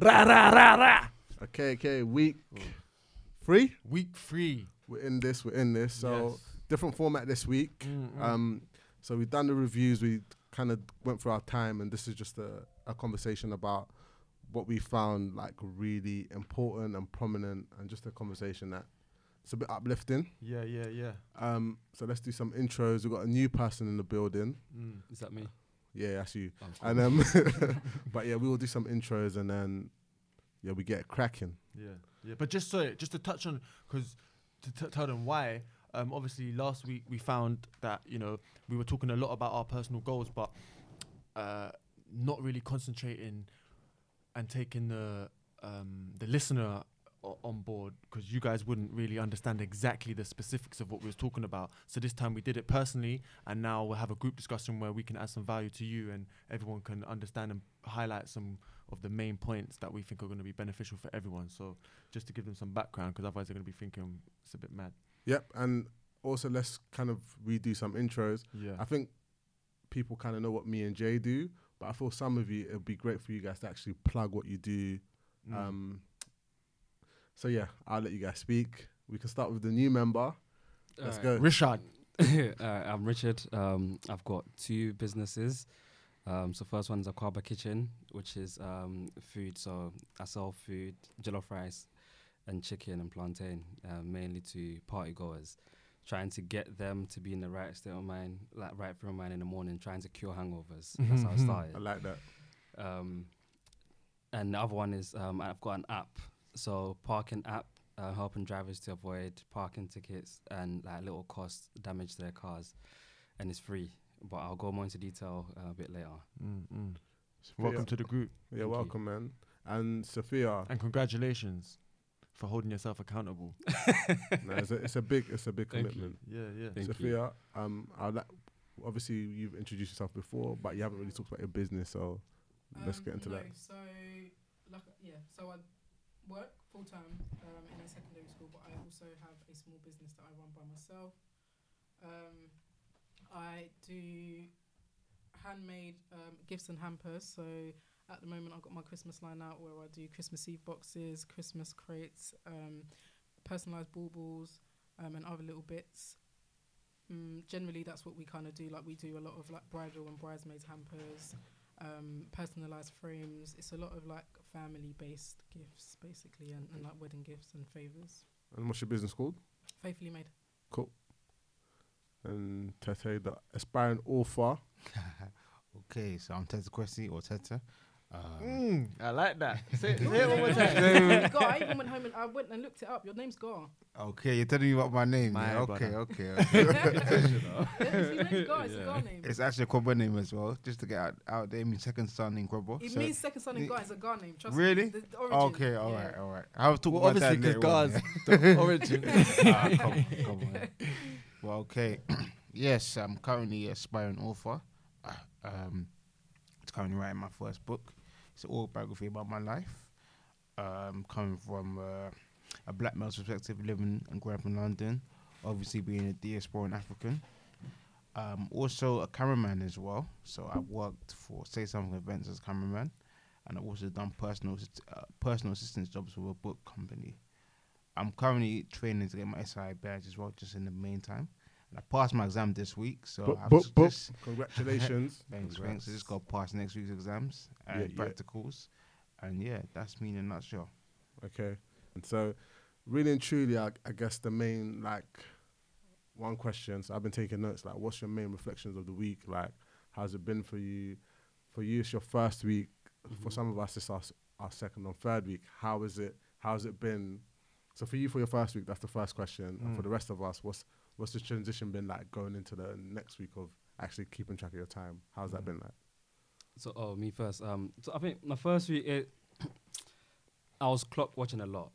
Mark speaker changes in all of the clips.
Speaker 1: Ra ra ra ra.
Speaker 2: Okay, okay. Week three.
Speaker 1: Week three.
Speaker 2: We're in this. We're in this. So
Speaker 1: Yes.
Speaker 2: different format this week.
Speaker 1: Mm, mm.
Speaker 2: Um, so we've done the reviews. We kind of went through our time, and this is just a, a conversation about what we found like really important and prominent, and just a conversation that it's a bit uplifting.
Speaker 1: yeah, yeah, yeah.
Speaker 2: Um, so let's do some intros. We've got a new person in the building.
Speaker 1: Mm.
Speaker 3: Is that me?
Speaker 2: Yeah, that's you.
Speaker 3: Cool.
Speaker 2: And um, but yeah, we will do some intros, and then yeah, we get cracking.
Speaker 1: Yeah, yeah. But just so, just to touch on, because to t- tell them why. Um, obviously, last week we found that you know we were talking a lot about our personal goals, but uh, not really concentrating and taking the um, the listener o- on board because you guys wouldn't really understand exactly the specifics of what we was talking about. So this time we did it personally, and now we'll have a group discussion where we can add some value to you, and everyone can understand and highlight some of the main points that we think are going to be beneficial for everyone. So just to give them some background, because otherwise they're going to be thinking it's a bit mad.
Speaker 2: Yep, and also let's kind of redo some intros.
Speaker 1: Yeah.
Speaker 2: I think people kind of know what me and Jay do, but I feel some of you it'd be great for you guys to actually plug what you do.
Speaker 1: Mm.
Speaker 2: Um, so yeah, I'll let you guys speak. We can start with the new member. Let's
Speaker 3: Alright.
Speaker 2: go.
Speaker 1: Richard.
Speaker 3: uh, I'm Richard. Um, I've got two businesses. Um, so first one is Aquaba Kitchen, which is um, food. So I sell food, jollof rice, and chicken and plantain, uh, mainly to party goers, trying to get them to be in the right state of mind, like right frame of mind in the morning, trying to cure hangovers. That's how I
Speaker 1: Mhm.
Speaker 3: started.
Speaker 2: I like that.
Speaker 3: Um, and the other one is um, I've got an app, so parking app, uh, helping drivers to avoid parking tickets and like little cost damage to their cars, and it's free. But I'll go more into detail uh, a bit later.
Speaker 1: Mm, mm.
Speaker 2: Sophia,
Speaker 1: Welcome to the group,
Speaker 2: yeah,
Speaker 3: you.
Speaker 2: welcome, man. And Sophia,
Speaker 1: and congratulations for holding yourself accountable.
Speaker 2: no, it's, a, it's a big, it's a big
Speaker 3: Thank you.
Speaker 2: commitment.
Speaker 1: Yeah, yeah.
Speaker 3: Thank you.
Speaker 2: Sophia, um, I like. Obviously, you've introduced yourself before, but you haven't really talked about your business. So let's
Speaker 4: Um,
Speaker 2: get into
Speaker 4: no,
Speaker 2: that.
Speaker 4: So, like, yeah, so I work full time um, in a secondary school, but I also have a small business that I run by myself. Um, I do handmade um, gifts and hampers. So at the moment, I've got my Christmas line out where I do Christmas Eve boxes, Christmas crates, um, personalized baubles, um, and other little bits. Mm, generally, that's what we kind of do. Like we do a lot of like bridal and bridesmaids hampers, um, personalized frames. It's a lot of like family based gifts, basically, and, and like wedding gifts and favors.
Speaker 2: And what's your business called?
Speaker 4: Faithfully made. Cool.
Speaker 2: And Tete, the aspiring author.
Speaker 5: Okay, so I'm Teta Kwesi or Teta. Um,
Speaker 1: Mm, I like that. Say, say
Speaker 5: say
Speaker 1: it one more time.
Speaker 5: time.
Speaker 4: Ga, I even went home and I went and looked it up. Your name's Ga.
Speaker 5: Okay, you're telling me about my name.
Speaker 1: My
Speaker 5: yeah? Okay, okay, okay.
Speaker 4: Yeah, his name's Ga. It's a Ga name.
Speaker 5: it's actually a Kwabo name as well, just to get out, out there. It means second son in Kwabo.
Speaker 4: It
Speaker 5: so-
Speaker 4: means second son in Ga. It's a Ga name. Trust
Speaker 5: Really?
Speaker 4: me. The, the.
Speaker 5: Okay, all
Speaker 4: yeah.
Speaker 5: right, all right. I'll talk
Speaker 1: Well,
Speaker 5: about
Speaker 1: obviously,
Speaker 5: that
Speaker 1: because
Speaker 5: later
Speaker 1: Gars,
Speaker 5: on,
Speaker 1: the origin.
Speaker 5: yeah. Ah, come on, come on. Well, okay. yes, I'm currently an aspiring author. Uh, Um, it's currently writing my first book. It's an autobiography about my life. Um, coming from uh, a black male's perspective, living and growing up in London, obviously being a diasporan African. Um, also a cameraman as well. So I've worked for Say Something Events as cameraman, and I've also done personal uh, personal assistance jobs with a book company. I'm currently training to get my SI badge as well, just in the meantime. And I passed my exam this week, so
Speaker 2: Boop,
Speaker 5: I've
Speaker 2: boop,
Speaker 5: just,
Speaker 2: boop. Congratulations.
Speaker 5: thanks, thanks. I just got to pass next week's exams and
Speaker 2: yeah.
Speaker 5: practicals, and yeah, that's me in a nutshell.
Speaker 2: Okay. And so, really and truly, I, I guess the main, like, one question. So, I've been taking notes. Like, what's your main reflections of the week? Like, how's it been for you? For you, it's your first week. For some of us, it's our, our second or third week. How is it? How's it been? So, for you, for your first week, that's the first question. And for
Speaker 1: Mm.
Speaker 2: the rest of us, what's what's the transition been like going into the next week of actually keeping track of your time? How's that
Speaker 1: Mm.
Speaker 2: been like?
Speaker 3: So, oh, me first. Um, so I think my first week, it, I was clock watching a lot.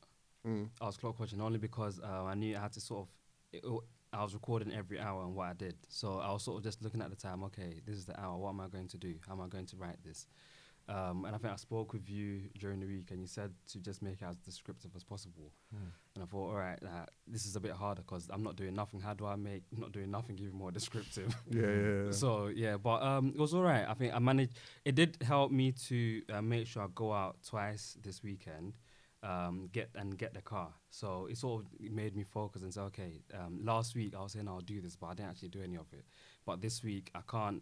Speaker 2: Mm.
Speaker 3: I was clock watching only because uh, I knew I had to sort of. It, it- I was recording every hour and what I did, so I was sort of just looking at the time. Okay, this is the hour. What am I going to do? How am I going to write this? Um, and I think I spoke with you during the week, and you said to just make it as descriptive as possible. And I thought, all right, uh, this is a bit harder because I'm not doing nothing. How do I make not doing nothing even more descriptive?
Speaker 2: Yeah, yeah, yeah.
Speaker 3: So yeah, but um, it was all right. I think I managed. It did help me to uh, make sure I go out twice this weekend, um, get and get the car. So it sort of made me focus and say, okay, um, last week I was saying I'll do this, but I didn't actually do any of it. But this week I can't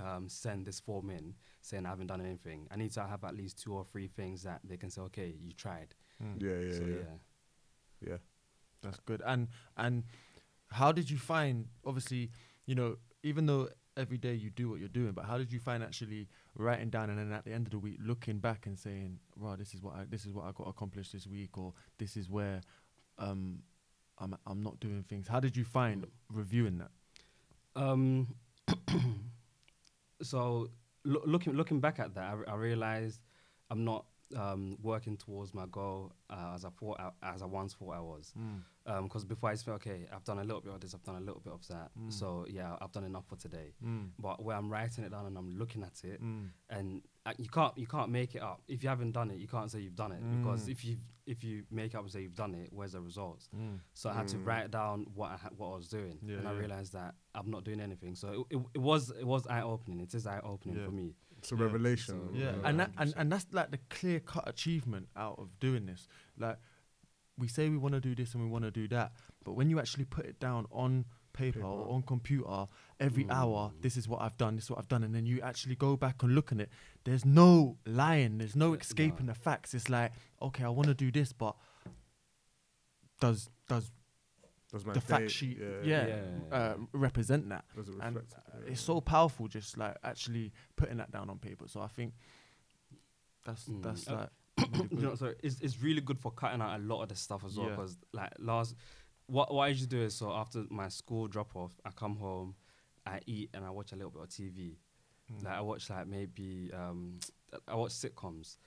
Speaker 3: um, send this form in saying I haven't done anything. I need to have at least two or three things that they can say, okay, you tried.
Speaker 2: yeah, yeah,
Speaker 3: so
Speaker 2: yeah,
Speaker 3: yeah.
Speaker 2: yeah.
Speaker 1: That's good. And and how did you find? Obviously, you know, even though every day you do what you're doing, but how did you find actually writing down and then at the end of the week looking back and saying, "Wow, this is what I this is what I got accomplished this week," or "This is where um I'm I'm not doing things." How did you find reviewing that?
Speaker 3: Um, so loo- looking looking back at that, I realized I'm not um, working towards my goal uh, as I thought I, as I once thought I was. Because before I just felt okay, I've done a little bit of this, I've done a little bit of that.
Speaker 1: Mm.
Speaker 3: So yeah, I've done enough for today.
Speaker 1: Mm.
Speaker 3: But where I'm writing it down and I'm looking at it,
Speaker 1: Mm.
Speaker 3: and uh, you can't you can't make it up. If you haven't done it, you can't say you've done it because
Speaker 1: Mm.
Speaker 3: if you if you make up and say you've done it, where's the results?
Speaker 1: Mm.
Speaker 3: So I had to
Speaker 2: Mm.
Speaker 3: write down what I ha- what I was doing,
Speaker 1: Yeah,
Speaker 3: and I realized that I'm not doing anything. So it, it, it was it was eye opening. It is eye opening
Speaker 1: Yeah.
Speaker 3: for me.
Speaker 2: It's a
Speaker 1: Yeah.
Speaker 2: revelation.
Speaker 3: So-
Speaker 1: Yeah,
Speaker 3: Yeah,
Speaker 1: and that and, and that's like the clear cut achievement out of doing this. Like we say we want to do this and we want to do that, but when you actually put it down on paper,
Speaker 2: Paper.
Speaker 1: or on computer every hour,
Speaker 3: Mm.
Speaker 1: this is what I've done, this is what I've done, and then you actually go back and look at it. There's no lying. There's no escaping
Speaker 3: no.
Speaker 1: the facts. It's like okay, I want to do this, but does does
Speaker 2: Does my
Speaker 1: the fact
Speaker 2: date-
Speaker 1: sheet
Speaker 2: yeah,
Speaker 1: yeah,
Speaker 3: Yeah.
Speaker 1: Uh, represent that?
Speaker 2: Does it
Speaker 1: and
Speaker 2: reflect? yeah.
Speaker 1: it's so powerful just like actually putting that down on paper so i think that's
Speaker 3: Mm.
Speaker 1: that's
Speaker 3: Uh,
Speaker 1: like really
Speaker 3: you know, so it's it's really good for cutting out a lot of the stuff as well.
Speaker 1: Yeah.
Speaker 3: Because like last, what what I usually do is so after my school drop off, I come home, I eat and I watch a little bit of TV.
Speaker 1: Mm.
Speaker 3: Like I watch like maybe um, I watch sitcoms.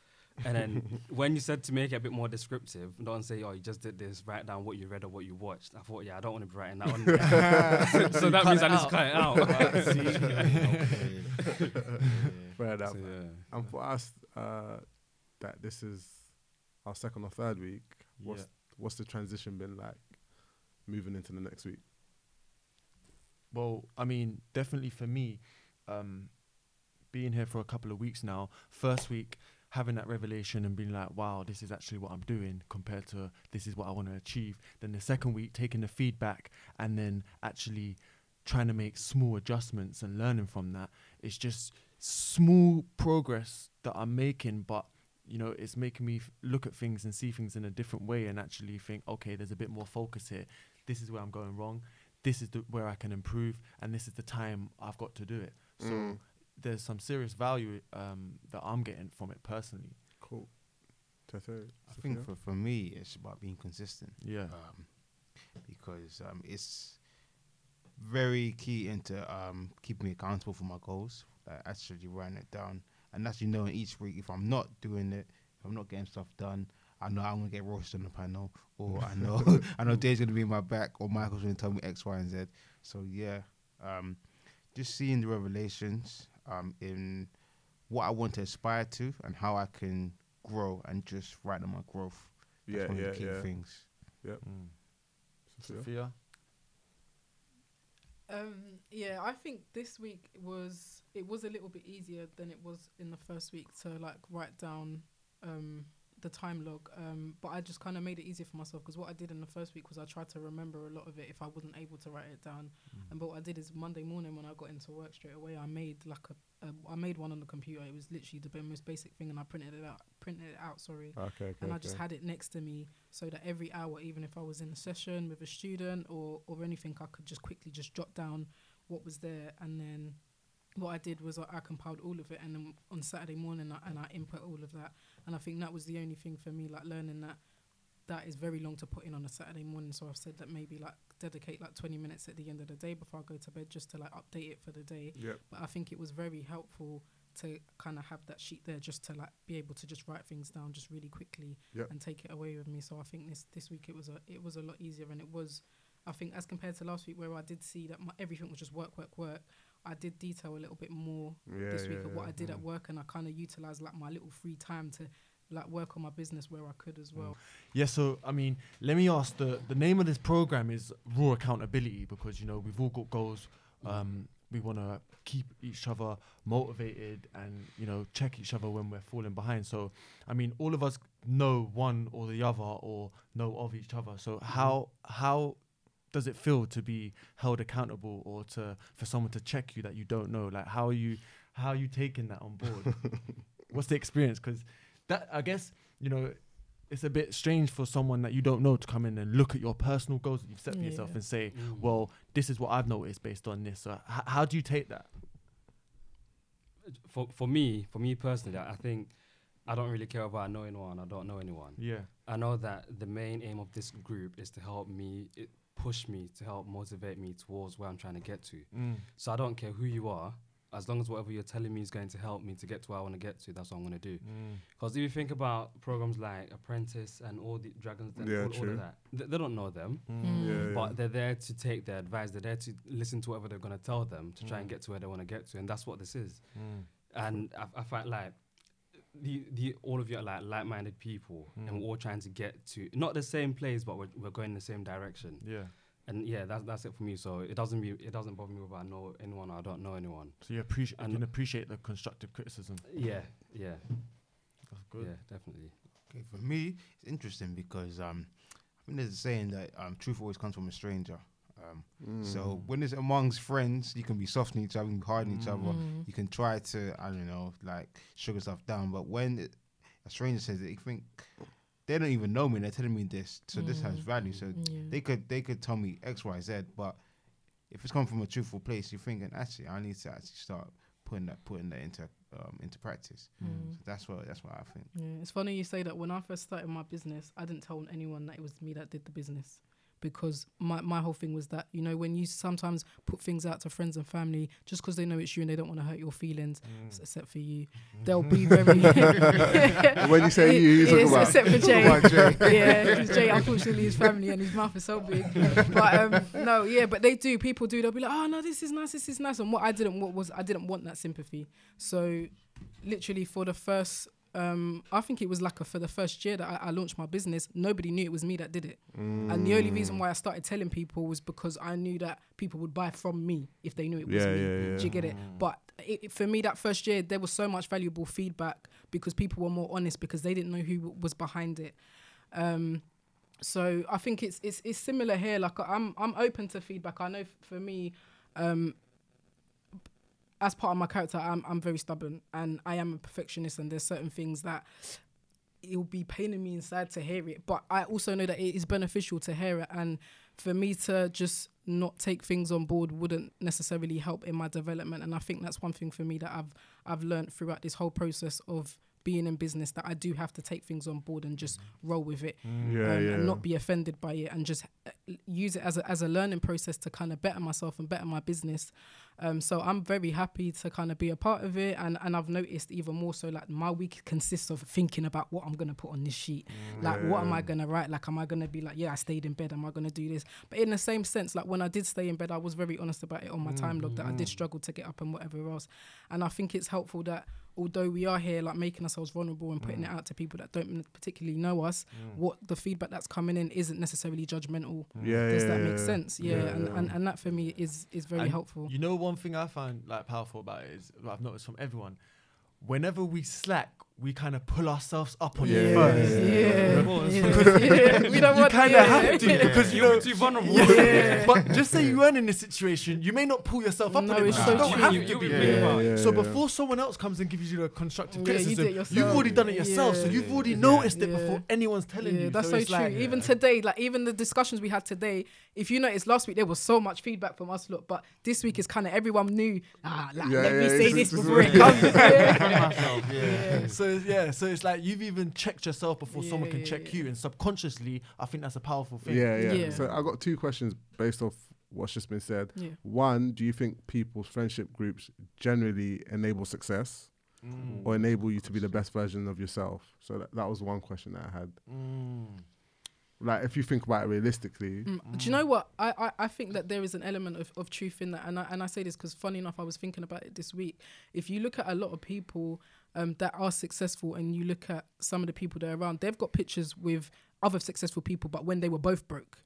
Speaker 3: And then when you said to make it a bit more descriptive, don't say, "Oh, you just did this." Write down what you read or what you watched. I thought, yeah, I don't want to be writing that on. there. so, so that means I just
Speaker 1: out.
Speaker 3: cut it out.
Speaker 2: Fair enough.
Speaker 3: So, yeah.
Speaker 2: And for us, uh, that this is our second or third week. What's
Speaker 1: Yeah.
Speaker 2: what's the transition been like moving into the next week?
Speaker 1: well i mean definitely for me um being here for a couple of weeks now first week having that revelation and being like wow this is actually what i'm doing compared to this is what i want to achieve. Then the second week taking the feedback and then actually trying to make small adjustments and learning from that it's just small progress that i'm making but you know it's making me f- look at things and see things in a different way and actually think okay there's a bit more focus here. This is where i'm going wrong. This is the, where i can improve and this is the time i've got to do it. So
Speaker 2: Mm.
Speaker 1: There's some serious value um, that i'm getting from it personally
Speaker 2: Cool. Tete,
Speaker 5: I think for, for me, it's about being consistent.
Speaker 1: yeah
Speaker 5: um, because um, it's very key into um, keeping me accountable for my goals. Like actually writing it down, and actually knowing each week if I'm not doing it, if I'm not getting stuff done, I know I'm gonna get roasted on the panel, or I know I know Dave's gonna be in my back, or Michael's gonna tell me X, Y, and Z. So yeah, um, just seeing the revelations um, in what I want to aspire to and how I can grow, and just writing my growth. That's
Speaker 2: yeah,
Speaker 5: one
Speaker 2: yeah,
Speaker 5: of the key
Speaker 2: yeah.
Speaker 5: things.
Speaker 1: Mm.
Speaker 2: Sophia?
Speaker 1: sophia
Speaker 4: Um, yeah, I think this week was it was a little bit easier than it was in the first week to like write down um, the time log. Um, but I just kind of made it easier for myself because what I did in the first week was I tried to remember a lot of it if I wasn't able to write it down. And but what I did is Monday morning when I got into work straight away, I made like a, a I made one on the computer. It was literally the most basic thing, and I printed it out. Printed it out. Sorry
Speaker 2: Okay, okay.
Speaker 4: and I just
Speaker 2: okay.
Speaker 4: had it next to me so that every hour, even if I was in a session with a student or or anything, I could just quickly just jot down what was there, and then what I did was I, I compiled all of it, and then on Saturday morning, I, and I input all of that, and I think that was the only thing for me, like learning that that is very long to put in on a Saturday morning. So I've said that maybe like dedicate like 20 minutes at the end of the day before I go to bed just to like update it for the day
Speaker 2: Yep.
Speaker 4: but I think it was very helpful to kind of have that sheet there just to like be able to just write things down just really quickly
Speaker 2: Yep.
Speaker 4: and take it away with me. So I think this this week it was a it was a lot easier and it was I think as compared to last week where I did see that my, everything was just work work work I did detail a little bit more
Speaker 2: Yeah,
Speaker 4: this week
Speaker 2: yeah,
Speaker 4: of what
Speaker 2: yeah.
Speaker 4: I did at mm. work, and I kind of utilized like my little free time to like work on my business where I could as mm. well.
Speaker 1: Yeah, so I mean, let me ask the the name of this program is Raw Accountability because you know we've all got goals. Mm. Um, we want to keep each other motivated and you know check each other when we're falling behind. So I mean, all of us know one or the other or know of each other. So mm-hmm. how how does it feel to be held accountable or to for someone to check you that you don't know? Like how are you how are you taking that on board? What's the experience? Because that I guess you know it's a bit strange for someone that you don't know to come in and look at your personal goals that you've set for yourself and say,
Speaker 3: Mm.
Speaker 1: well, this is what I've noticed based on this. So h- how do you take that?
Speaker 3: for for me, for me personally, I think I don't really care about I know anyone. I don't know anyone.
Speaker 1: Yeah.
Speaker 3: I know that the main aim of this group is to help me, it push me, to help motivate me towards where I'm trying to get to.
Speaker 1: Mm.
Speaker 3: So I don't care who you are, as long as whatever you're telling me is going to help me to get to where I want to get to, that's what I'm going to do.
Speaker 1: Mm.
Speaker 3: Because if you think about programs like Apprentice and all the Dragons, Den,
Speaker 2: Yeah,
Speaker 3: all, all of that, th- they don't know them,
Speaker 4: Mm.
Speaker 2: Yeah, yeah.
Speaker 3: but they're there to take their advice. They're there to listen to whatever they're going to tell them to try and
Speaker 1: Mm.
Speaker 3: get to where they want to get to, and that's what this is.
Speaker 1: Mm.
Speaker 3: And I, I find like the the all of you are like like-minded people,
Speaker 1: Mm.
Speaker 3: and we're all trying to get to not the same place, but we're, we're going in the same direction.
Speaker 1: Yeah.
Speaker 3: And yeah, that's that's it for me. So it doesn't be it doesn't bother me whether I know anyone or I don't know anyone.
Speaker 1: So you appreciate you
Speaker 3: And-
Speaker 1: can appreciate the constructive criticism.
Speaker 3: Yeah, yeah,
Speaker 1: That's good.
Speaker 3: yeah, definitely.
Speaker 5: Okay, for me, it's interesting because um, I think there's a saying that um, truth always comes from a stranger. Um,
Speaker 2: Mm.
Speaker 5: So when it's amongst friends, you can be soft on each other, you can be hard on each other.
Speaker 4: Mm.
Speaker 5: You can try to, I don't know, like sugar stuff down. But when it, a stranger says it, you think they don't even know me. They're telling me this, so this has
Speaker 4: Mm.
Speaker 5: value. So
Speaker 4: Yeah.
Speaker 5: they could they could tell me X, Y, Z. But if it's coming from a truthful place, you're thinking actually I need to actually start putting that putting that into um, into practice.
Speaker 4: Mm.
Speaker 5: So that's what that's what I think.
Speaker 4: Yeah, it's funny you say that. When I first started my business, I didn't tell anyone that it was me that did the business because my, my whole thing was that you know when you sometimes put things out to friends and family just because they know it's you and they don't want to hurt your feelings,
Speaker 1: Mm.
Speaker 4: except for you, they'll be very.
Speaker 2: when you say you, you talk
Speaker 4: Yes,
Speaker 2: about
Speaker 4: except for Jay.
Speaker 5: about Jay.
Speaker 4: yeah, 'cause Jay, unfortunately, his family and his mouth is so big. But um, no, yeah, but they do. People do. They'll be like, "Oh no, this is nice. This is nice." And what I didn't what was I didn't want that sympathy. So, literally for the first. Um, I think it was like a, for the first year that I, I launched my business, nobody knew it was me that did it. And the only
Speaker 2: Mm.
Speaker 4: reason why I started telling people was because I knew that people would buy from me if they knew it was
Speaker 2: Yeah,
Speaker 4: me.
Speaker 2: yeah, yeah.
Speaker 4: Do you get it? But it, it- for me, that first year, there was so much valuable feedback because people were more honest because they didn't know who w- was behind it. Um, so I think it's it's it's similar here. Like I'm I'm open to feedback. I know f- for me, um, as part of my character, I'm I'm very stubborn and I am a perfectionist. And there's certain things that it will be paining me inside to hear it. But I also know that it is beneficial to hear it. And for me to just not take things on board wouldn't necessarily help in my development. And I think that's one thing for me that I've I've learned throughout this whole process of being in business that I do have to take things on board and just roll with it
Speaker 2: Yeah,
Speaker 4: um,
Speaker 2: yeah.
Speaker 4: and not be offended by it and just uh, use it as a, as a learning process to kind of better myself and better my business. Um, so I'm very happy to kind of be a part of it, and, and I've noticed even more so like my week consists of thinking about what I'm gonna put on this sheet. Like, what am I gonna write? Like, am I gonna be like, yeah, I stayed in bed. Am I gonna do this? But in the same sense, like when I did stay in bed, I was very honest about it on my time log that I did struggle to get up and whatever else. And I think it's helpful that although we are here like making ourselves vulnerable and putting mm. it out to people that don't particularly know us, mm. what the feedback that's coming in isn't necessarily judgmental. Mm.
Speaker 2: Yeah,
Speaker 4: Does
Speaker 2: yeah,
Speaker 4: that make
Speaker 2: yeah.
Speaker 4: sense? Yeah,
Speaker 2: Yeah,
Speaker 4: and,
Speaker 2: yeah.
Speaker 4: And, and that for me is is very
Speaker 1: And
Speaker 4: helpful.
Speaker 1: You know, one thing I find like powerful about it is what I've noticed from everyone. Whenever we slack, we kind of pull ourselves up on
Speaker 2: Yeah,
Speaker 1: it first.
Speaker 2: yeah,
Speaker 4: Yeah, yeah,
Speaker 1: Because
Speaker 4: we don't want
Speaker 1: you
Speaker 4: want
Speaker 1: kind of
Speaker 4: yeah.
Speaker 1: have to because you are
Speaker 3: too vulnerable.
Speaker 1: Yeah. but just say you weren't in this situation, you may not pull yourself up
Speaker 4: No,
Speaker 1: on it.
Speaker 4: so
Speaker 1: you don't
Speaker 4: true.
Speaker 1: have
Speaker 3: You-
Speaker 1: to
Speaker 3: you
Speaker 1: be.
Speaker 3: would
Speaker 2: Yeah, yeah,
Speaker 3: it.
Speaker 1: So before someone else comes and gives you the constructive
Speaker 4: Yeah, you
Speaker 1: criticism,
Speaker 4: do it
Speaker 1: you've already done it yourself. So you've already
Speaker 5: Yeah.
Speaker 1: noticed it
Speaker 4: Yeah.
Speaker 1: before anyone's telling
Speaker 4: yeah,
Speaker 1: you.
Speaker 4: that's
Speaker 1: so
Speaker 4: so, true.
Speaker 1: like,
Speaker 4: even today, like even the discussions we had today, if you noticed last week there was so much feedback from us, look, but this week is kind of everyone knew. Ah, like,
Speaker 2: Yeah,
Speaker 4: let me say
Speaker 2: it's
Speaker 4: this
Speaker 2: just-
Speaker 4: before it comes. Yeah.
Speaker 5: myself, yeah.
Speaker 1: So it's like you've even checked yourself before
Speaker 4: Yeah,
Speaker 1: someone can
Speaker 4: yeah,
Speaker 1: check
Speaker 4: yeah.
Speaker 1: you, and subconsciously, I think that's a powerful thing.
Speaker 2: Yeah, yeah,
Speaker 4: Yeah.
Speaker 2: So I got two questions based off what's just been said.
Speaker 4: Yeah.
Speaker 2: One, do you think people's friendship groups generally enable success
Speaker 1: Mm.
Speaker 2: or enable you to be the best version of yourself? So that, that was one question that I had.
Speaker 1: Mm.
Speaker 2: Like if you think about it realistically,
Speaker 4: Mm. Do you know what? I, I, I think that there is an element of, of truth in that. And I, and I say this because, funny enough, I was thinking about it this week. If you look at a lot of people um, that are successful and you look at some of the people that are around, they've got pictures with other successful people, but when they were both broke.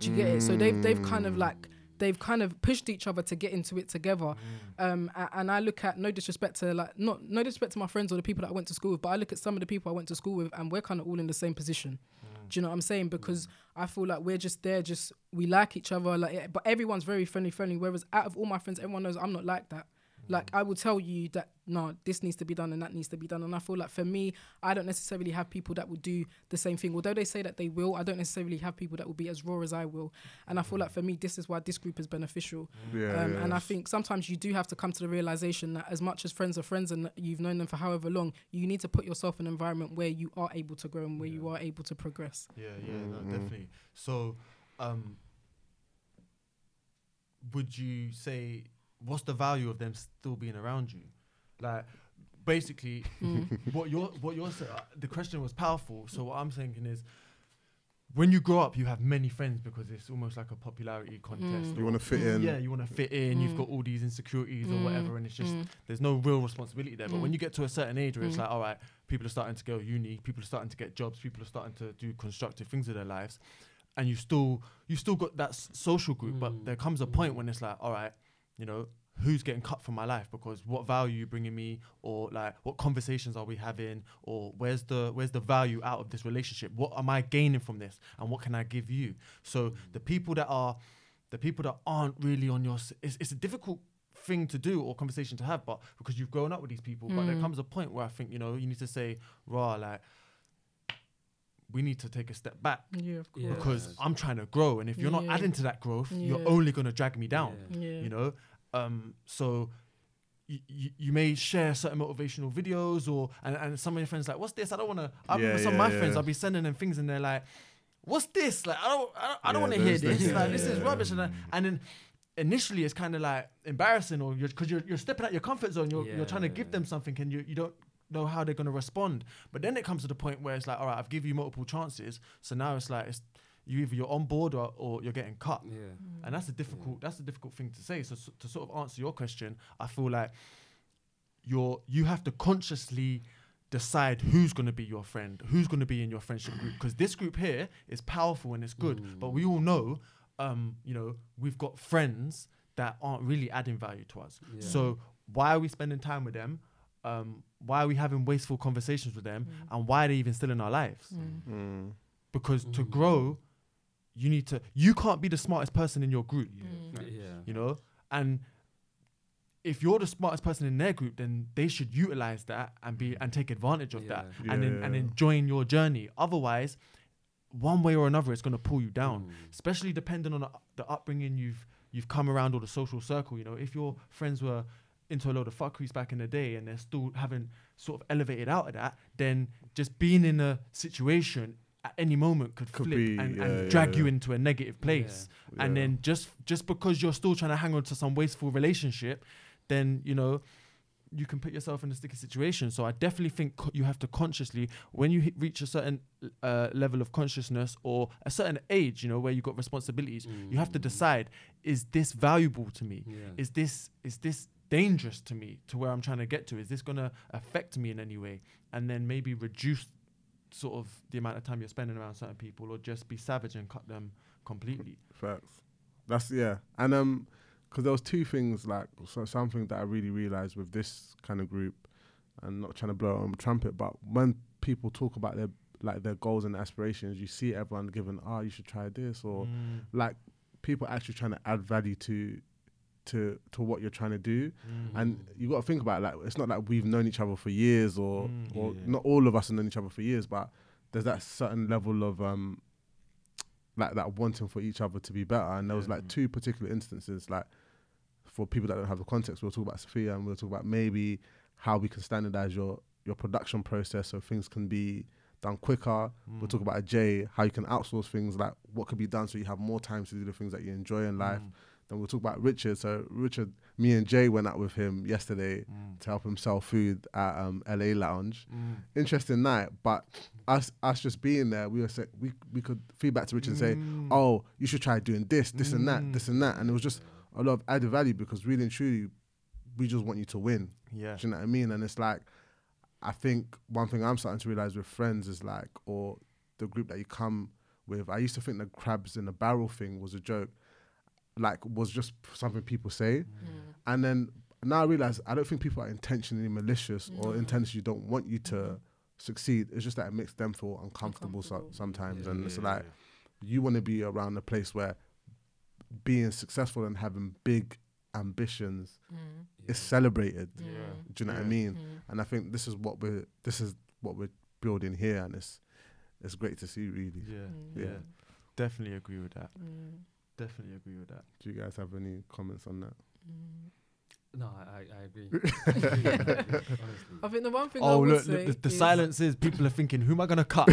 Speaker 4: Do you get it? So they've, they've kind of like, they've kind of pushed each other to get into it together. Um, and I look at no disrespect to like not no disrespect to my friends or the people that I went to school with, but I look at some of the people I went to school with, and we're kind of all in the same position. Do you know what I'm saying? Because I feel like we're just there, just we like each other, like but everyone's very friendly, friendly. Whereas out of all my friends, everyone knows I'm not like that. Like I will tell you that no, this needs to be done and that needs to be done. And I feel like for me, I don't necessarily have people that will do the same thing. Although they say that they will, I don't necessarily have people that will be as raw as I will. And I feel like for me, this is why this group is beneficial.
Speaker 2: yeah,
Speaker 4: Um,
Speaker 2: yeah.
Speaker 4: and I think sometimes you do have to come to the realization that as much as friends are friends and you've known them for however long, you need to put yourself in an environment where you are able to grow and where you are able to progress.
Speaker 1: Yeah, yeah, no, definitely. So, um, would you say what's the value of them still being around you? Like, basically,
Speaker 4: Mm.
Speaker 1: what you're what you're saying. Uh, the question was powerful. So what I'm thinking is. When you grow up, you have many friends because it's almost like a popularity contest.
Speaker 4: Mm.
Speaker 2: You want to fit in.
Speaker 1: Yeah, you want to fit in. You've
Speaker 4: Mm.
Speaker 1: got all these insecurities or
Speaker 4: Mm,
Speaker 1: whatever, and it's just
Speaker 4: mm.
Speaker 1: there's no real responsibility there. But when
Speaker 4: Mm.
Speaker 1: you get to a certain age where it's
Speaker 4: Mm.
Speaker 1: like, all right, people are starting to go uni, people are starting to get jobs, people are starting to do constructive things with their lives, and you still you still got that s- social group. But
Speaker 3: Mm.
Speaker 1: there comes a point when it's like, all right, you know, who's getting cut from my life because what value are you bringing me, or like what conversations are we having, or where's the where's the value out of this relationship? What am I gaining from this, and what can I give you? So the people that are the people that aren't really on your it's, it's a difficult thing to do or conversation to have but because you've grown up with these people but there
Speaker 4: Mm.
Speaker 1: comes a point where i think you know you need to say raw like we need to take a step back.
Speaker 4: Yeah, of course.
Speaker 3: Yeah.
Speaker 1: because
Speaker 3: Yes.
Speaker 1: i'm trying to grow and if you're not adding to that growth you're only going to drag me down
Speaker 3: Yeah.
Speaker 4: Yeah.
Speaker 1: you know? Um so you, you, you may share certain motivational videos or and, and some of your friends like what's this? I don't want to i
Speaker 2: Yeah,
Speaker 1: remember some
Speaker 2: yeah,
Speaker 1: of my friends i'll be sending them things and they're like what's this? Like i don't i don't, I don't
Speaker 2: Yeah,
Speaker 1: want to hear
Speaker 2: this,
Speaker 1: this.
Speaker 2: yeah,
Speaker 1: like this is rubbish. And, I- and then initially it's kind of like embarrassing or you're because you're, you're stepping out your comfort zone. You're, you're trying to give them something and you, you don't know how they're going to respond. But then it comes to the point where it's like all right i've given you multiple chances. So now it's like it's you either you're on board or, or you're getting cut.
Speaker 3: Yeah.
Speaker 1: and that's a difficult that's a difficult thing to say. So, s to sort of answer your question i feel like you're you have to consciously decide who's going to be your friend who's going to be in your friendship group. Because this group here is powerful and it's good but we all know um you know we've got friends that aren't really adding value to us.
Speaker 3: Yeah.
Speaker 1: so why are we spending time with them um why are we having wasteful conversations with them
Speaker 4: Mm.
Speaker 1: and why are they even still in our lives
Speaker 4: Mm.
Speaker 2: Mm.
Speaker 1: because to
Speaker 3: Mm.
Speaker 1: grow you need to you can't be the smartest person in your group
Speaker 4: Mm.
Speaker 3: Yeah.
Speaker 1: you know and if you're the smartest person in their group then they should utilize that and be and take advantage of that
Speaker 3: Yeah.
Speaker 1: and then and enjoying your journey otherwise one way or another it's going to pull you down
Speaker 3: Mm.
Speaker 1: especially depending on the, the upbringing you've you've come around or the social circle you know if your friends were into a load of fuckeries back in the day and they're still having sort of elevated out of that then just being in a situation at any moment could,
Speaker 2: Could
Speaker 1: flip
Speaker 2: be,
Speaker 1: and,
Speaker 2: yeah,
Speaker 1: and
Speaker 2: yeah,
Speaker 1: drag you into a negative place and
Speaker 2: Yeah.
Speaker 1: then just just because you're still trying to hang on to some wasteful relationship then you know you can put yourself in a sticky situation so i definitely think co- you have to consciously when you hit, reach a certain uh, level of consciousness or a certain age you know where you've got responsibilities you have to
Speaker 3: Mm.
Speaker 1: decide is this valuable to me
Speaker 3: Yeah.
Speaker 1: is this is this dangerous to me to where i'm trying to get to. Is this going to affect me in any way? And then maybe reduce sort of the amount of time you're spending around certain people or just be savage and cut them completely.
Speaker 2: Facts. That's yeah, and um, because there was two things like so something that I really realized with this kind of group, and not trying to blow on trumpet, but when people talk about their like their goals and aspirations, you see everyone given, oh, you should try this, or
Speaker 1: Mm,
Speaker 2: like people actually trying to add value to to to what you're trying to do.
Speaker 1: Mm,
Speaker 2: and you got to think about it, like it's not like we've known each other for years or
Speaker 1: Mm.
Speaker 2: or
Speaker 5: Yeah.
Speaker 2: not all of us have known each other for years but there's that certain level of um like that wanting for each other to be better. And there was
Speaker 1: Yeah.
Speaker 2: like two particular instances like for people that don't have the context we'll talk about Sophia and we'll talk about maybe how we can standardize your your production process so things can be done quicker.
Speaker 1: Mm,
Speaker 2: we'll talk about a J how you can outsource things like what could be done so you have more time to do the things that you enjoy in life.
Speaker 1: Mm,
Speaker 2: then we'll talk about Richard. So Richard, me and Jay went out with him yesterday
Speaker 1: Mm.
Speaker 2: to help him sell food at um, LA Lounge.
Speaker 1: Mm.
Speaker 2: Interesting night, but us us just being there, we were say, we we could feedback to Richard and say,
Speaker 1: Mm.
Speaker 2: oh, you should try doing this, this and that,
Speaker 1: Mm.
Speaker 2: this and that, and it was just a lot of added value because really and truly, we just want you to win.
Speaker 1: Yeah.
Speaker 2: Do you know what I mean? And it's like, I think one thing I'm starting to realize with friends is like, or the group that you come with. I used to think the crabs in the barrel thing was a joke, like was just something people say,
Speaker 4: Mm.
Speaker 2: and then now I realize I don't think people are intentionally malicious or intentionally don't want you to
Speaker 4: Mhm.
Speaker 2: succeed. It's just that it makes them feel uncomfortable, so, sometimes,
Speaker 3: Yeah,
Speaker 2: and it's
Speaker 3: yeah,
Speaker 2: like
Speaker 3: yeah.
Speaker 2: you want to be around a place where being successful and having big ambitions
Speaker 4: Mm.
Speaker 2: is celebrated.
Speaker 1: Yeah.
Speaker 2: Do you know what I mean?
Speaker 4: Mm.
Speaker 2: And I think this is what we're this is what we're building here, and it's it's great to see. Really,
Speaker 1: Yeah.
Speaker 4: Mm.
Speaker 1: Yeah. Definitely agree with that.
Speaker 4: Mm.
Speaker 1: Definitely agree with that.
Speaker 2: do you guys have any comments on that?
Speaker 4: Mm.
Speaker 3: No, I, I- I agree. I agree.
Speaker 4: I think the one thing I
Speaker 1: Oh
Speaker 4: would
Speaker 1: look,
Speaker 4: say
Speaker 1: look the, the
Speaker 4: is-
Speaker 1: silence is people are thinking, who am I gonna cut?
Speaker 3: Do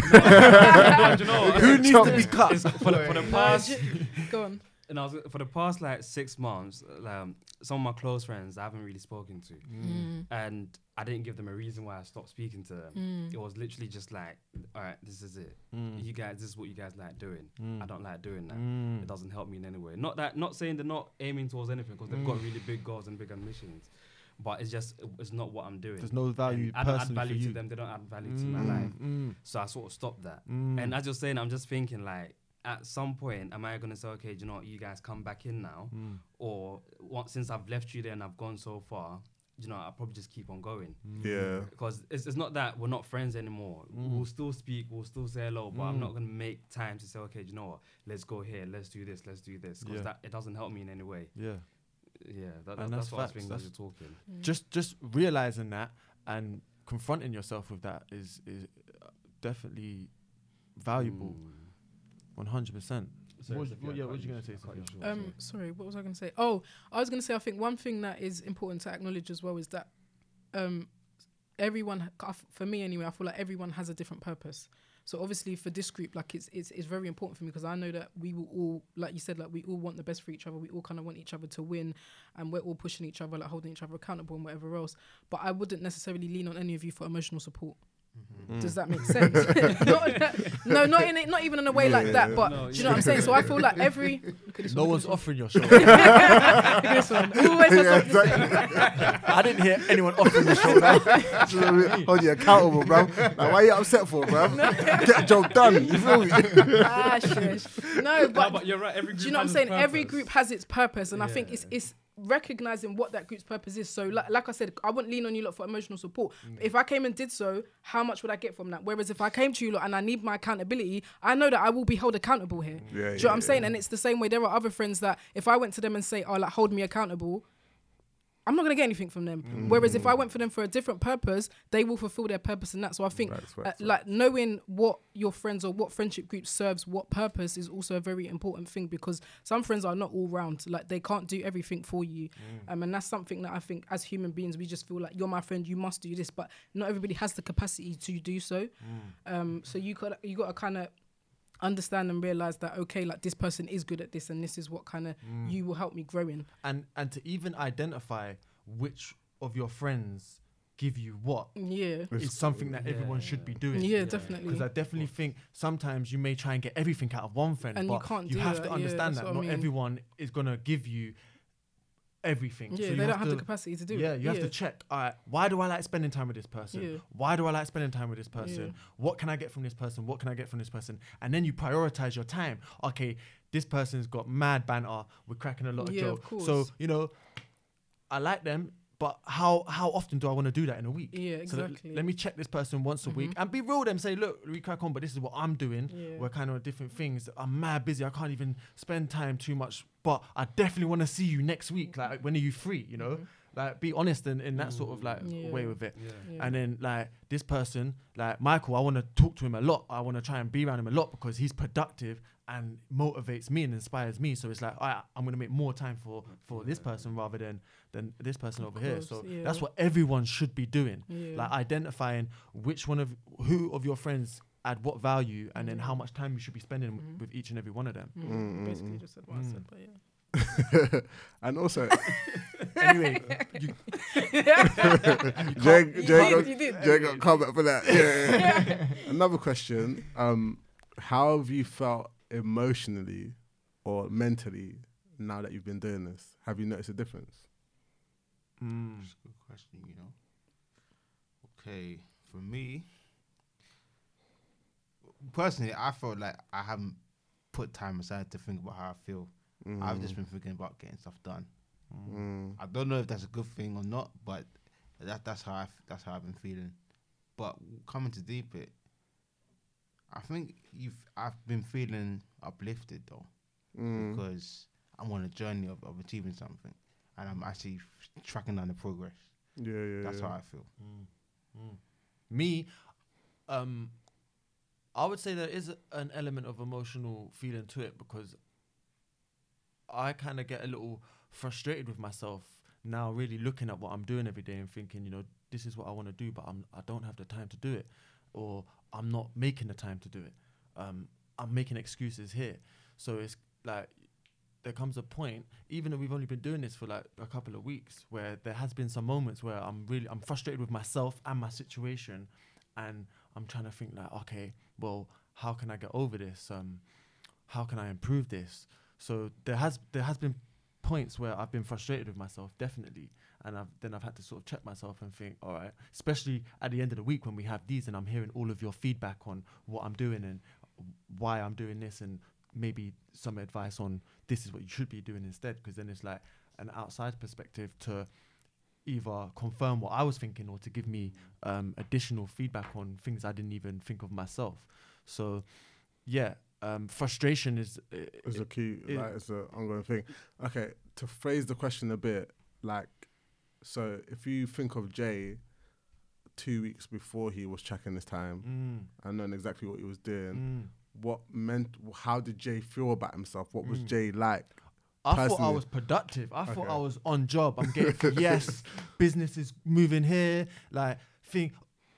Speaker 3: you know?
Speaker 1: Who needs to be cut?
Speaker 3: for the, for the
Speaker 4: No,
Speaker 3: past
Speaker 4: j- Go on.
Speaker 3: And I was for the past like six months, um, some of my close friends I haven't really spoken to,
Speaker 4: Mm.
Speaker 3: and I didn't give them a reason why I stopped speaking to them.
Speaker 4: Mm.
Speaker 3: It was literally just like, all right, this is it.
Speaker 1: Mm.
Speaker 3: You guys, this is what you guys like doing.
Speaker 1: Mm.
Speaker 3: I don't like doing that.
Speaker 1: Mm.
Speaker 3: It doesn't help me in any way. Not that, not saying they're not aiming towards anything because they've got
Speaker 1: Mm.
Speaker 3: really big goals and big ambitions, but it's just it's not what I'm doing.
Speaker 1: There's no value
Speaker 3: And I don't add value to them. They don't add value to my
Speaker 1: Mm,
Speaker 3: life.
Speaker 1: mm,
Speaker 3: So I sort of stopped that.
Speaker 1: mm.
Speaker 3: And as you're saying, I'm just thinking like, at some point, am I gonna say, okay, do you know what, you guys come back in now,
Speaker 1: Mm,
Speaker 3: or once since I've left you there and I've gone so far, you know, I'll probably just keep on going
Speaker 1: mm.
Speaker 2: Yeah,
Speaker 3: because it's, it's not that we're not friends anymore.
Speaker 1: Mm.
Speaker 3: We'll still speak, we'll still say hello, but I'm
Speaker 1: Mm.
Speaker 3: not gonna make time to say, okay, do you know what, let's go here, let's do this, let's do this, because
Speaker 1: Yeah.
Speaker 3: that it doesn't help me in any way.
Speaker 1: Yeah.
Speaker 3: Yeah, that,
Speaker 1: And
Speaker 3: that,
Speaker 1: that's
Speaker 3: that's, what I was
Speaker 1: facts,
Speaker 3: thinking you're talking.
Speaker 4: Mm.
Speaker 1: Just just realizing that and confronting yourself with that is is uh, definitely valuable. One hundred percent.
Speaker 3: Sorry,
Speaker 1: What-
Speaker 3: Sophia,
Speaker 1: yeah, what you
Speaker 3: you
Speaker 1: gonna say,
Speaker 3: I cut you
Speaker 1: Sophia?
Speaker 4: Um,
Speaker 3: sorry.
Speaker 4: sorry, what was I going to say? Oh, I was going to say I think one thing that is important to acknowledge as well is that um, everyone, ha- I f- for me anyway, I feel like everyone has a different purpose. So obviously for this group, like it's it's, it's very important for me because I know that we will all, like you said, like we all want the best for each other. We all kind of want each other to win, and we're all pushing each other, like holding each other accountable and whatever else. But I wouldn't necessarily lean on any of you for emotional support.
Speaker 1: Mm.
Speaker 4: Does that make sense? Not- no, not in it, not even in a way like that. But
Speaker 3: No,
Speaker 4: do you know what I'm saying? So I feel like every look at this
Speaker 1: No
Speaker 4: one,
Speaker 1: one's
Speaker 4: at this one.
Speaker 1: offering your show.
Speaker 4: This one. Always
Speaker 2: Yeah,
Speaker 4: something to say.
Speaker 1: I didn't hear anyone offering your show. Now.
Speaker 2: hold you accountable, bro. Like, why are you upset for, bro? Get a job done. You feel me?
Speaker 4: Ah, shush. No,
Speaker 3: No,
Speaker 4: but,
Speaker 3: but you're right. Every group
Speaker 4: do you know what I'm saying?
Speaker 3: its
Speaker 4: Every group has its purpose, and I think it's it's recognizing what that group's purpose is. So, like, like I said, I wouldn't lean on you lot for emotional support.
Speaker 3: Mm.
Speaker 4: If I came and did so, how much would I get from that? Whereas if I came to you lot and I need my accountability, I know that I will be held accountable here.
Speaker 2: Yeah,
Speaker 4: Do you know what I'm
Speaker 2: yeah.
Speaker 4: saying? And it's the same way. There are other friends that if I went to them and say, "Oh, like hold me accountable," I'm not gonna get anything from them.
Speaker 2: Mm.
Speaker 4: Whereas if I went for them for a different purpose, they will fulfill their purpose in that. So I think,
Speaker 2: Facts,
Speaker 4: uh,
Speaker 2: facts,
Speaker 4: like knowing what your friends or what friendship group serves what purpose is also a very important thing because some friends are not all round. Like they can't do everything for you, um, and that's something that I think as human beings we just feel like you're my friend, you must do this, but not everybody has the capacity to do so. Um, so you got you got to kind of understand and realize that okay like this person is good at this and this is what kind of mm. you will help me grow in
Speaker 1: and and to even identify which of your friends give you what
Speaker 4: yeah
Speaker 1: is something that everyone
Speaker 3: Yeah.
Speaker 1: should be doing.
Speaker 4: yeah,
Speaker 3: Yeah.
Speaker 4: definitely
Speaker 1: Because I definitely think sometimes you may try and get everything out of one friend,
Speaker 4: And you
Speaker 1: but
Speaker 4: can't
Speaker 1: you
Speaker 4: do
Speaker 1: have
Speaker 4: that,
Speaker 1: to understand
Speaker 4: that's
Speaker 1: that
Speaker 4: what I
Speaker 1: not
Speaker 4: mean.
Speaker 1: everyone is gonna give you everything.
Speaker 4: yeah
Speaker 1: So
Speaker 4: they don't
Speaker 1: have to,
Speaker 4: the capacity to do
Speaker 1: yeah,
Speaker 4: it
Speaker 1: you have to check. All right, why do I like spending time with this person?
Speaker 4: Yeah.
Speaker 1: Why do I like spending time with this person?
Speaker 4: Yeah.
Speaker 1: What can I get from this person? What can I get from this person? And then you prioritize your time. Okay, this person's got mad banter. We're cracking a lot of
Speaker 4: Yeah, of
Speaker 1: jokes. So you know, I like them. But how how often do I want to do that in a week?
Speaker 4: yeah
Speaker 1: So let-
Speaker 4: exactly
Speaker 1: let me check this person once a week
Speaker 4: Mhm.
Speaker 1: and be real with them. Say, look, we crack on, but this is what I'm doing.
Speaker 4: yeah.
Speaker 1: We're kind of different things. I'm mad busy. I can't even spend time too much. But I definitely want to see you next week. Like, when are you free? You know,
Speaker 4: Mhm.
Speaker 1: Like be honest in, in that sort of like
Speaker 4: Yeah.
Speaker 1: way with it.
Speaker 3: Yeah.
Speaker 4: Yeah.
Speaker 1: And then like this person, like Michael, I want to talk to him a lot. I want to try and be around him a lot because he's productive and motivates me and inspires me. So it's like I, I'm gonna make more time for for this person rather than than this person
Speaker 4: Of
Speaker 1: over here. So
Speaker 4: yeah.
Speaker 1: that's what everyone should be doing
Speaker 4: yeah.
Speaker 1: like identifying which one of who of your friends add what value and then
Speaker 4: Mm.
Speaker 1: how much time you should be spending
Speaker 4: Mhm.
Speaker 1: with each and every one of them
Speaker 4: Mm,
Speaker 2: Mm, mm,
Speaker 4: basically
Speaker 2: mm.
Speaker 4: just said what I
Speaker 1: Mm.
Speaker 4: said but yeah
Speaker 2: and also,
Speaker 1: anyway, you,
Speaker 2: Jay,
Speaker 4: You
Speaker 2: Jay,
Speaker 4: did,
Speaker 2: got. Jay got comment for that. Yeah, yeah, yeah. Another question: um, How have you felt emotionally or mentally now that you've been doing this? Have you noticed a difference?
Speaker 1: mm,
Speaker 5: That's a good question, you know. Okay, for me, personally, I felt like I haven't put time aside to think about how I feel. I've just been thinking about getting stuff done.
Speaker 2: Mm.
Speaker 5: I don't know if that's a good thing or not, but that that's how I f- that's how I've been feeling. But coming to deep it, I think you've I've been feeling uplifted though
Speaker 2: Mm.
Speaker 5: because I'm on a journey of, of achieving something, and I'm actually f- tracking down the progress.
Speaker 2: Yeah, yeah.
Speaker 5: That's
Speaker 2: yeah.
Speaker 5: how I feel.
Speaker 1: me, um, I would say there is an element of emotional feeling to it because I kind of get a little frustrated with myself now, really looking at what I'm doing every day and thinking, you know, this is what I want to do, but I'm I don't have the time to do it, or I'm not making the time to do it. Um, I'm making excuses here, so it's like there comes a point, even though we've only been doing this for like a couple of weeks, where there has been some moments where I'm really I'm frustrated with myself and my situation, and I'm trying to think like, okay, well, how can I get over this? Um, how can I improve this? So there has there has been points where I've been frustrated with myself, definitely, and I've then I've had to sort of check myself and think, all right, especially at the end of the week when we have these, and I'm hearing all of your feedback on what I'm doing and why I'm doing this, and maybe some advice on this is what you should be doing instead, because then it's like an outside perspective to either confirm what I was thinking or to give me um, additional feedback on things I didn't even think of myself. So, yeah, um, frustration is uh,
Speaker 2: It's a key,
Speaker 1: it-
Speaker 2: like it's an ongoing thing. Okay, to phrase the question a bit, like, so if you think of Jay two weeks before he was checking this time
Speaker 1: mm,
Speaker 2: and knowing exactly what he was doing,
Speaker 1: mm.
Speaker 2: what meant, how did Jay feel about himself? What was
Speaker 1: Mm.
Speaker 2: Jay like?
Speaker 1: I thought I was productive. I thought I was on job. I'm getting yes, business is moving here. Like thing,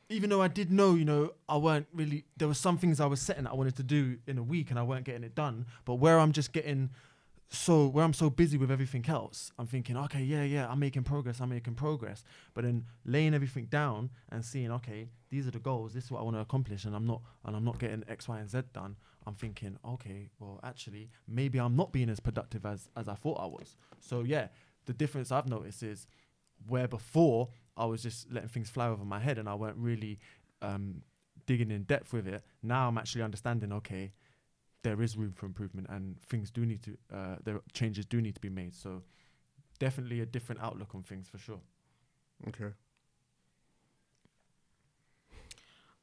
Speaker 1: even though I did know, you know, I weren't really. There were some things I was setting that I wanted to do in a week, and I weren't getting it done. But where I'm just getting so where I'm so busy with everything else, I'm thinking, okay, yeah, yeah, I'm making progress. I'm making progress. But then laying everything down and seeing, okay, these are the goals. This is what I want to accomplish, and I'm not, and I'm not getting X, Y, and Z done. I'm thinking, okay, well, actually, maybe I'm not being as productive as as I thought I was. So yeah, the difference I've noticed is where before I was just letting things fly over my head and I weren't really um, digging in depth with it. Now I'm actually understanding, okay, there is room for improvement and things do need to, uh, there changes do need to be made. So definitely a different outlook on things for sure.
Speaker 2: Okay.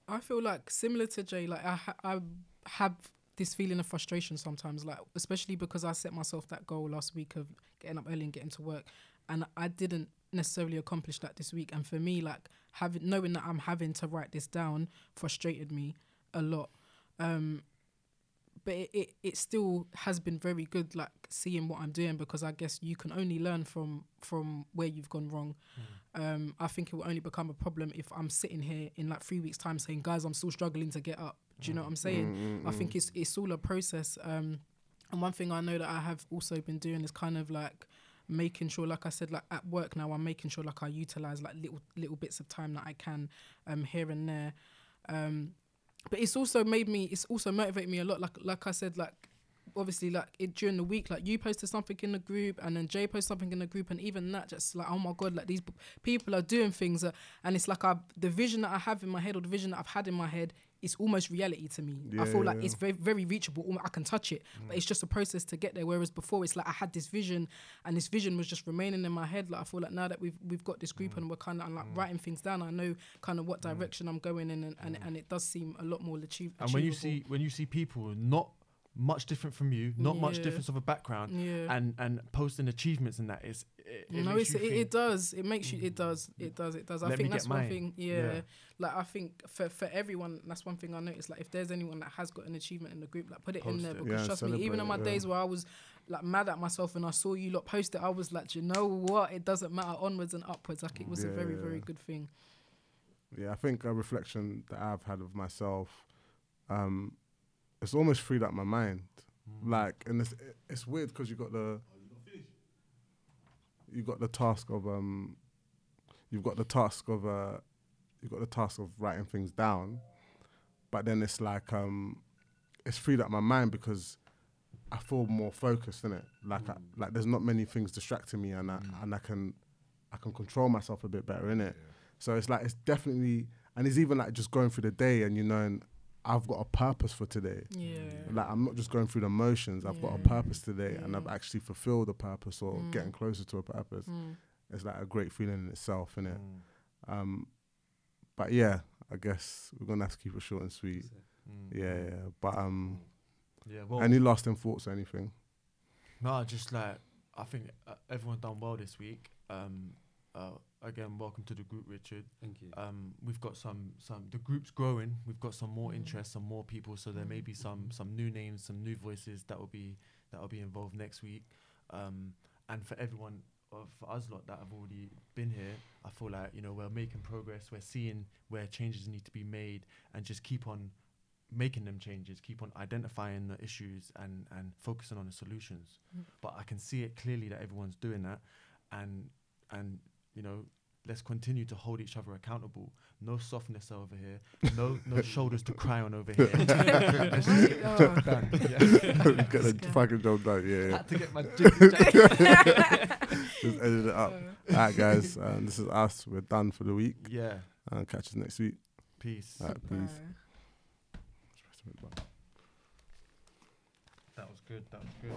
Speaker 4: I feel like similar to Jay, like I ha- I have this feeling of frustration sometimes, like especially because I set myself that goal last week of getting up early and getting to work, and I didn't necessarily accomplish that this week. And for me, like having knowing that I'm having to write this down frustrated me a lot. Um, but it, it, it still has been very good, like seeing what I'm doing because I guess you can only learn from from where you've gone wrong. Um, I think it will only become a problem if I'm sitting here in like three weeks' time saying, "Guys, I'm still struggling to get up." Do you know what I'm saying?
Speaker 2: Mm,
Speaker 4: I think it's it's all a process. Um, and one thing I know that I have also been doing is kind of like making sure, like I said, like at work now, I'm making sure like I utilize like little little bits of time that I can, um, here and there. Um, but it's also made me. It's also motivated me a lot. Like like I said, like obviously like it during the week like you posted something in the group and then jay posted something in the group and even that just like oh my god like these p- people are doing things and it's like i the vision that i have in my head or the vision that i've had in my head is almost reality to me i feel
Speaker 2: yeah,
Speaker 4: like
Speaker 2: yeah.
Speaker 4: it's very very reachable i can touch it but it's just a process to get there whereas before it's like i had this vision and this vision was just remaining in my head like i feel like now that we've we've got this group and we're kind of like writing things down i know kind of what direction i'm going in and, and, and it does seem a lot more achievable.
Speaker 1: And when you see when you see people not much different from you, not much difference of a background,
Speaker 4: yeah
Speaker 1: and and posting achievements in that is it, it
Speaker 4: no,
Speaker 1: makes
Speaker 4: it's,
Speaker 1: you
Speaker 4: it, it does. It makes you. It does. It does. It does. I
Speaker 1: Let
Speaker 4: think that's one
Speaker 1: mine.
Speaker 4: thing. Yeah,
Speaker 1: Yeah.
Speaker 4: like I think for for everyone, that's one thing I noticed. Like if there's anyone that has got an achievement in the group, like put it in there
Speaker 1: it.
Speaker 4: because
Speaker 2: Yeah,
Speaker 4: trust me, even
Speaker 2: celebrate
Speaker 4: on my
Speaker 2: yeah.
Speaker 4: days where I was like mad at myself and I saw you lot post it, I was like, you know what? It doesn't matter. Onwards and upwards. Like it was a very
Speaker 2: yeah,
Speaker 4: very good thing.
Speaker 2: Yeah, I think a reflection that I've had of myself, um, it's almost freed up my mind.
Speaker 1: Mm.
Speaker 2: Like, and it's it's weird because you got the you got the task of um, you've got the task of uh, you've got the task of writing things down, but then it's like um, it's freed up my mind because I feel more focused in it. Like I, like there's not many things distracting me, and I and I can I can control myself a bit better in it. So it's like it's definitely, and it's even like just going through the day and you know, I've got a purpose for today.
Speaker 4: Yeah.
Speaker 2: Like I'm not just going through the motions. I've got a purpose today, and I've actually fulfilled a purpose or
Speaker 4: Mm.
Speaker 2: getting closer to a purpose.
Speaker 4: Mm.
Speaker 2: It's like a great feeling in itself, innit?
Speaker 1: Mm.
Speaker 2: Um, but yeah, I guess we're gonna have to keep it short and sweet.
Speaker 1: Mm.
Speaker 2: Yeah, yeah. But um,
Speaker 1: Yeah. Well,
Speaker 2: any lasting thoughts or anything?
Speaker 1: No, just like I think uh, everyone done well this week. Um, uh, again, welcome to the group, Richard.
Speaker 3: Thank you.
Speaker 1: Um, we've got some some the group's growing. We've got some more
Speaker 4: Mm.
Speaker 1: interest, some more people. So there may be some some new names, some new voices that will be that will be involved next week. Um, and for everyone, uh, for us lot that have already been here, I feel like you know we're making progress. We're seeing where changes need to be made, and just keep on making them changes. Keep on identifying the issues and and focusing on the solutions.
Speaker 4: Mm.
Speaker 1: But I can see it clearly that everyone's doing that, and and you know let's continue to hold each other accountable. No softness over here. No no shoulders to cry on over here. Let's just get the
Speaker 4: Oh.
Speaker 1: job done. Yeah.
Speaker 2: Get the fucking job done. Yeah, yeah.
Speaker 1: Had to get my jiggy.
Speaker 2: Just edit it up. All right, guys. Um, this is us. We're done for the week.
Speaker 1: Yeah.
Speaker 2: And catch us next week.
Speaker 1: Peace.
Speaker 2: All right, peace.
Speaker 1: That was good. That was good.